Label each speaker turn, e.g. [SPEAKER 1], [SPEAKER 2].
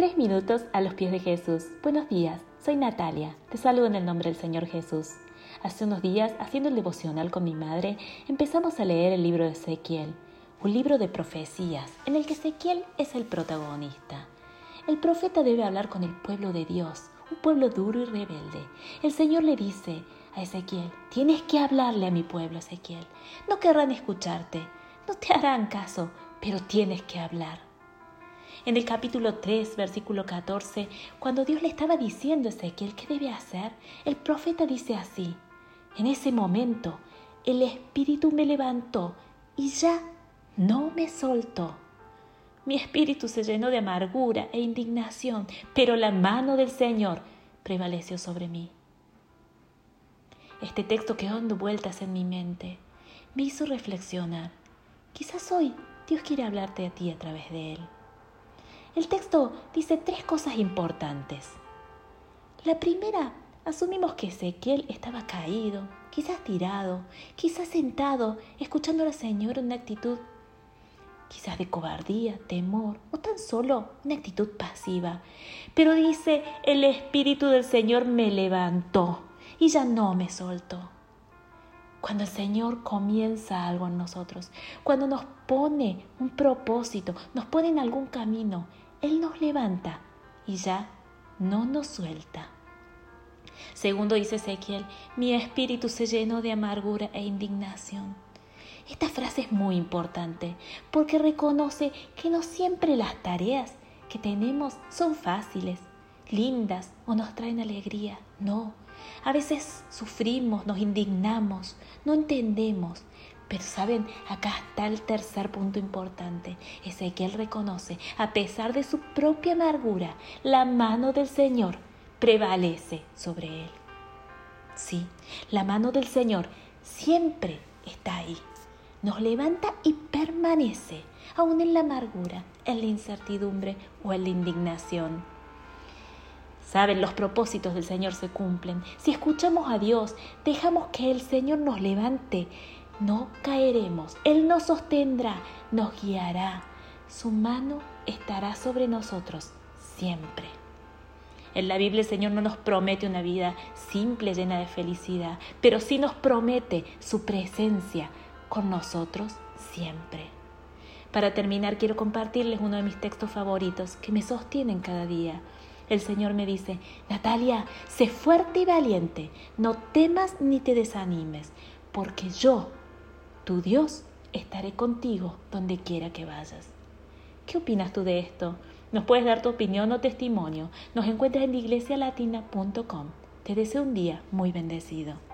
[SPEAKER 1] Tres minutos a los pies de Jesús. Buenos días, soy Natalia. Te saludo en el nombre del Señor Jesús. Hace unos días, haciendo el devocional con mi madre, empezamos a leer el libro de Ezequiel, un libro de profecías en el que Ezequiel es el protagonista. El profeta debe hablar con el pueblo de Dios, un pueblo duro y rebelde. El Señor le dice a Ezequiel, tienes que hablarle a mi pueblo, Ezequiel. No querrán escucharte, no te harán caso, pero tienes que hablar. En el capítulo 3, versículo 14, cuando Dios le estaba diciendo a Ezequiel qué debe hacer, el profeta dice así, en ese momento el Espíritu me levantó y ya no me soltó. Mi espíritu se llenó de amargura e indignación, pero la mano del Señor prevaleció sobre mí. Este texto que dando vueltas en mi mente me hizo reflexionar. Quizás hoy Dios quiere hablarte a ti a través de él. El texto dice tres cosas importantes. La primera, asumimos que Ezequiel estaba caído, quizás tirado, quizás sentado, escuchando al Señor en una actitud quizás de cobardía, temor o tan solo una actitud pasiva. Pero dice, el Espíritu del Señor me levantó y ya no me soltó. Cuando el Señor comienza algo en nosotros, cuando nos pone un propósito, nos pone en algún camino, Él nos levanta y ya no nos suelta. Segundo dice Ezequiel, mi espíritu se llenó de amargura e indignación. Esta frase es muy importante porque reconoce que no siempre las tareas que tenemos son fáciles, lindas o nos traen alegría. No, a veces sufrimos, nos indignamos, no entendemos. Pero saben, acá está el tercer punto importante. Ezequiel reconoce, a pesar de su propia amargura, la mano del Señor prevalece sobre él. Sí, la mano del Señor siempre está ahí. Nos levanta y permanece, aún en la amargura, en la incertidumbre o en la indignación. Saben, los propósitos del Señor se cumplen. Si escuchamos a Dios, dejamos que el Señor nos levante, no caeremos. Él nos sostendrá, nos guiará. Su mano estará sobre nosotros siempre. En la Biblia el Señor no nos promete una vida simple, llena de felicidad, pero sí nos promete su presencia con nosotros siempre. Para terminar, quiero compartirles uno de mis textos favoritos que me sostienen cada día el Señor me dice, Natalia, sé fuerte y valiente, no temas ni te desanimes, porque yo, tu Dios, estaré contigo donde quiera que vayas. ¿Qué opinas tú de esto? Nos puedes dar tu opinión o testimonio. Nos encuentras en iglesialatina.com. Te deseo un día muy bendecido.